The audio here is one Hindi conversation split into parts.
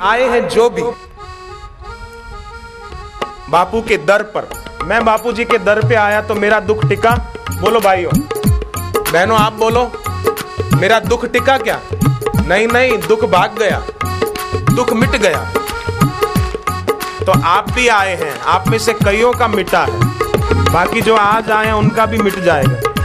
आए हैं जो भी। बापू के दर पर। मैं बापू जी के दर पे आया तो मेरा दुख टिका। बोलो भाइयों। बहनों, आप बोलो। मेरा दुख टिका क्या? नहीं नहीं, दुख भाग गया। दुख मिट गया। तो आप भी आए हैं। आप में से कईयों का मिटा है। बाकी जो आज आए हैं, उनका भी मिट जाएगा।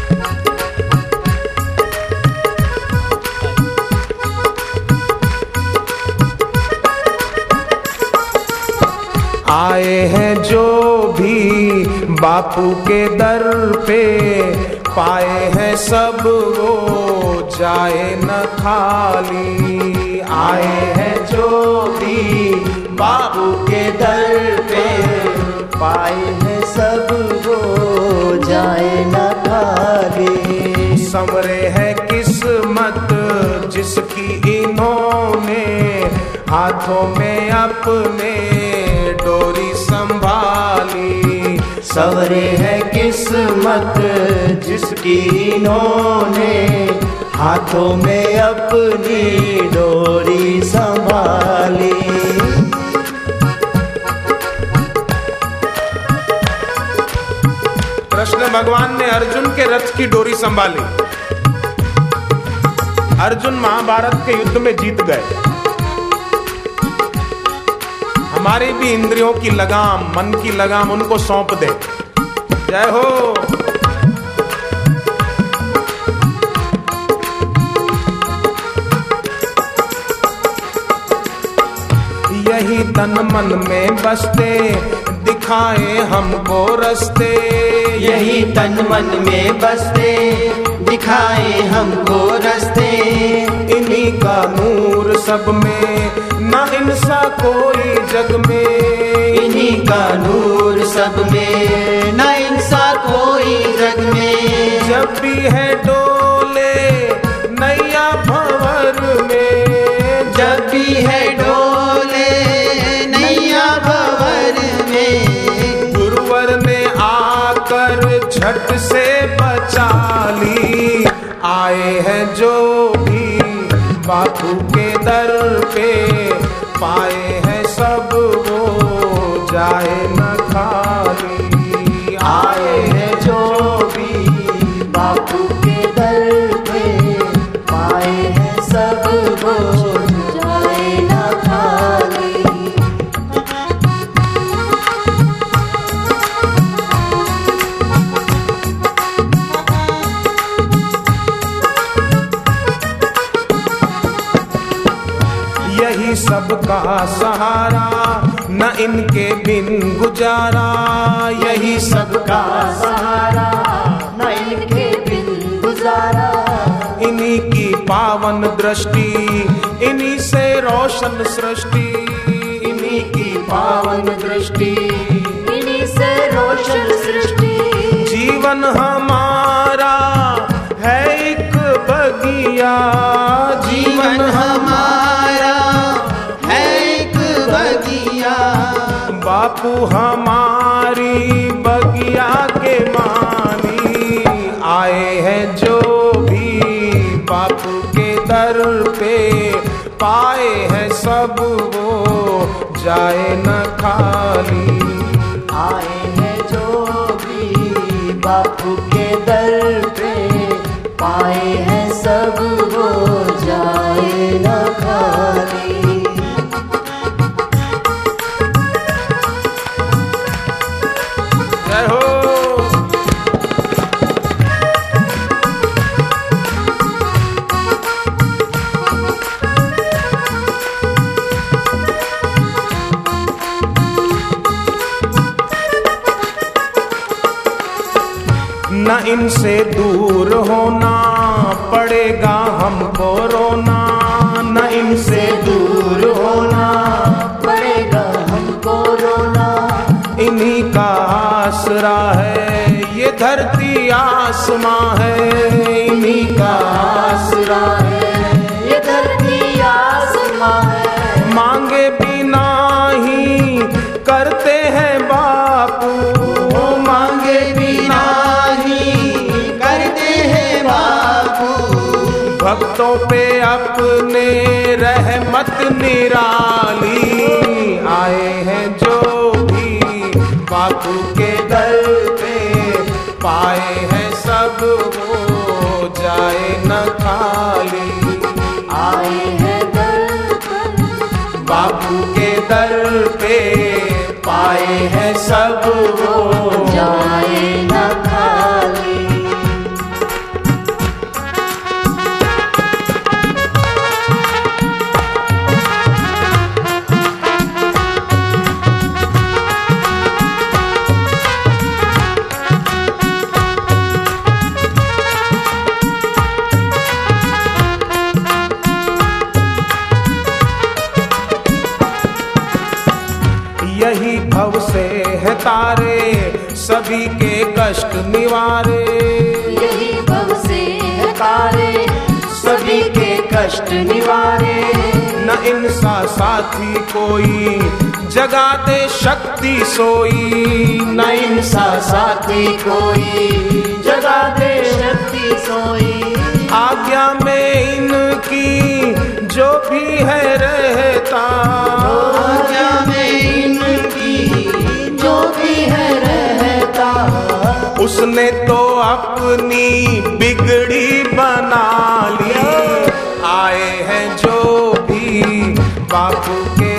आए हैं जो भी बापू के दर पे। पाए हैं सब वो, जाए न खाली। आए हैं जो भी बापू के दर पे। पाए हैं सब वो, जाए न खाली। समरे है किस्मत जिसकी इन्होंने हाथों में अपने। डोरी संभाली। सवरे है किस्मत जिसकी इन्होंने हाथों में अपनी डोरी संभाली। कृष्ण भगवान ने अर्जुन के रथ की डोरी संभाली। अर्जुन महाभारत के युद्ध में जीत गए। हमारी भी इंद्रियों की लगाम मन की लगाम उनको सौंप दे। जय हो। यही तन मन में बसते दिखाए हमको रस्ते। यही तन मन में बसते दिखाए हमको रस्ते। इन्हीं का नूर सब में न हिंसा कोई जग में। इन्हीं का नूर सब में। न इंसा कोई जग में। जब भी है डोले नैया भंवर में। जब भी है डोले नैया भवर में। गुरुवर ने आकर झट से बचा ली। आए हैं जो भी बापू के दर पे। पाए हैं सब वो जाए न। सबका सहारा, न इनके बिन गुजारा। यही सबका सहारा, न इनके बिन गुजारा। इन्हीं की पावन दृष्टि, इन्हीं से रोशन सृष्टि। इन्हीं की पावन दृष्टि, इन्हीं से रोशन सृष्टि। जीवन हमारा बापू हमारी बगिया के मानी। आए हैं जो भी बापू के दर पे। पाए हैं सब वो, जाए न खाली। आए हैं जो भी बापू के दर पे। पाए हैं सब वो, जाए न खाली। न इनसे दूर होना पड़ेगा हमको रोना। न इनसे दूर होना पड़ेगा हमको रोना। इन्हीं का आसरा है, ये धरती आसमां है। इन्हीं का आसरा है। पे अपने रहमत निराली आए हैं जो भी बापू के दर पे पाए यही भव से है तारे सभी के कष्ट निवारे। यही भव से है तारे सभी के कष्ट निवारे। न इनसा साथी कोई जगाते शक्ति सोई। न इनसा साथी कोई जगा दे शक्ति सोई। आज्ञा में इनकी जो भी है रहता उसने तो अपनी बिगड़ी बना ली आए हैं जो भी बापू के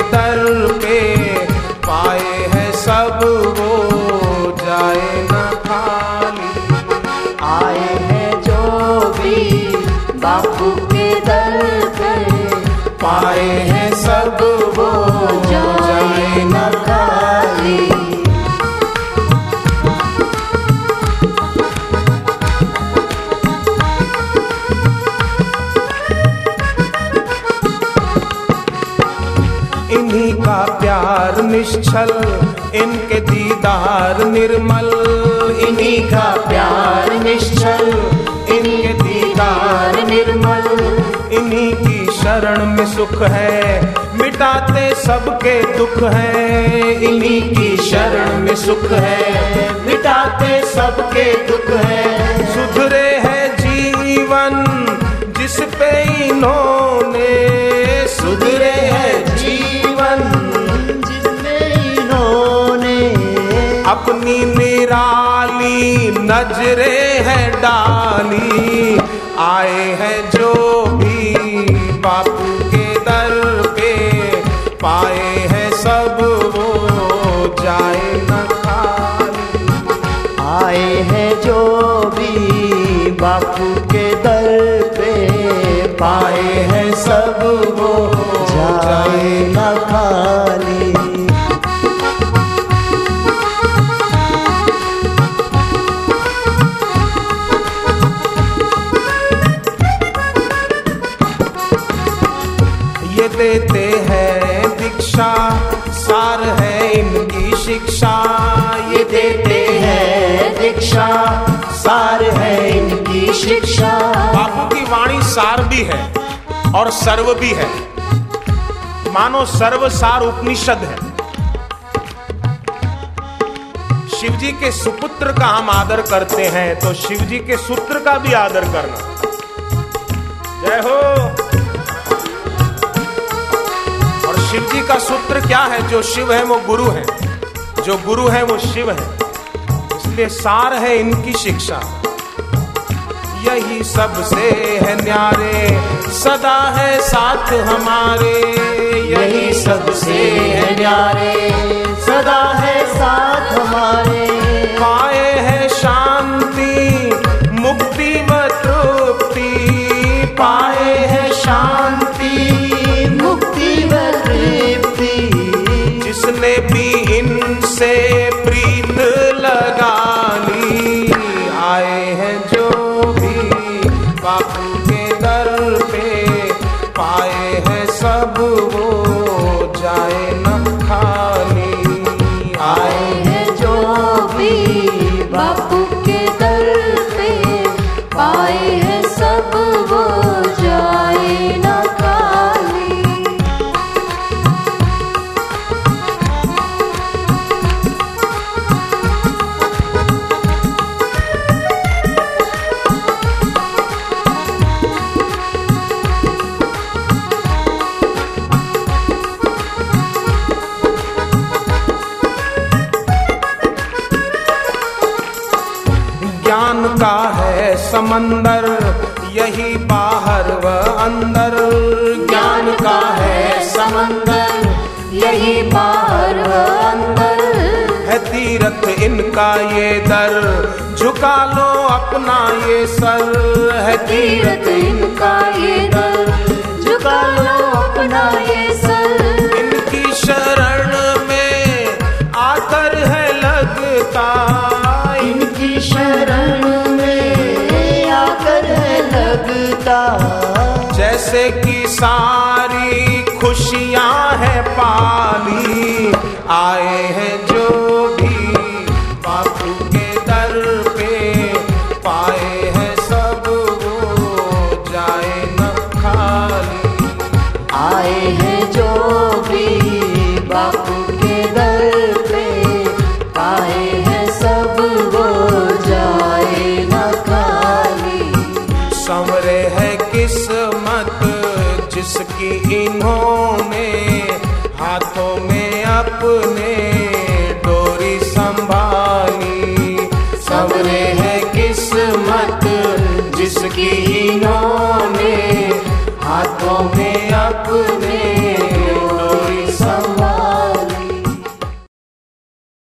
का प्यार निश्चल, इनके दीदार निर्मल। इन्हीं का प्यार निश्चल, इनके दीदार निर्मल। इन्हीं की शरण में सुख है, मिटाते सबके दुख है। इन्हीं की शरण में सुख है, मिटाते सबके दुख है। सुधरे है जीवन, जिस पे इन्होंने निराली, नजरे है डाली। आए हैं जो भी बापू के दर पे। पाए हैं सब वो, जाए न आए हैं जो भी बापू के दर पे। पाए हैं सब वो, जाए न खाली। ये देते हैं दीक्षा, सार है इनकी शिक्षा। बापू की वाणी सार भी है और सर्व भी है। मानो सर्व सार उपनिषद है। शिव जी के सुपुत्र का हम आदर करते हैं तो शिव जी के सूत्र का भी आदर करना। जय हो। और शिव जी का सूत्र क्या है? जो शिव है, वो गुरु है। जो गुरु है वो शिव है। इसलिए सार है इनकी शिक्षा। यही सबसे है न्यारे। सदा है साथ हमारे। यही सबसे है न्यारे। सदा है साथ हमारे। इनसे प्रीत लगानी। आए हैं जो भी बापू के दर पे, पाए हैं सब वो। ज्ञान का है समंदर, यही बाहर व अंदर। ज्ञान का है समंदर, यही बाहर व अंदर। है तीरथ इनका ये दर, झुका लो अपना ये सर। है तीरथ इनका ये दर, झुका लो अपना ये सर। जैसे कि सारी खुशियाँ हैं पाली। आए हैं जो जिसकी इन्होंने हाथों में अपने डोरी संभाली। सबरे है किस्मत जिसकी इन्होंने हाथों में अपने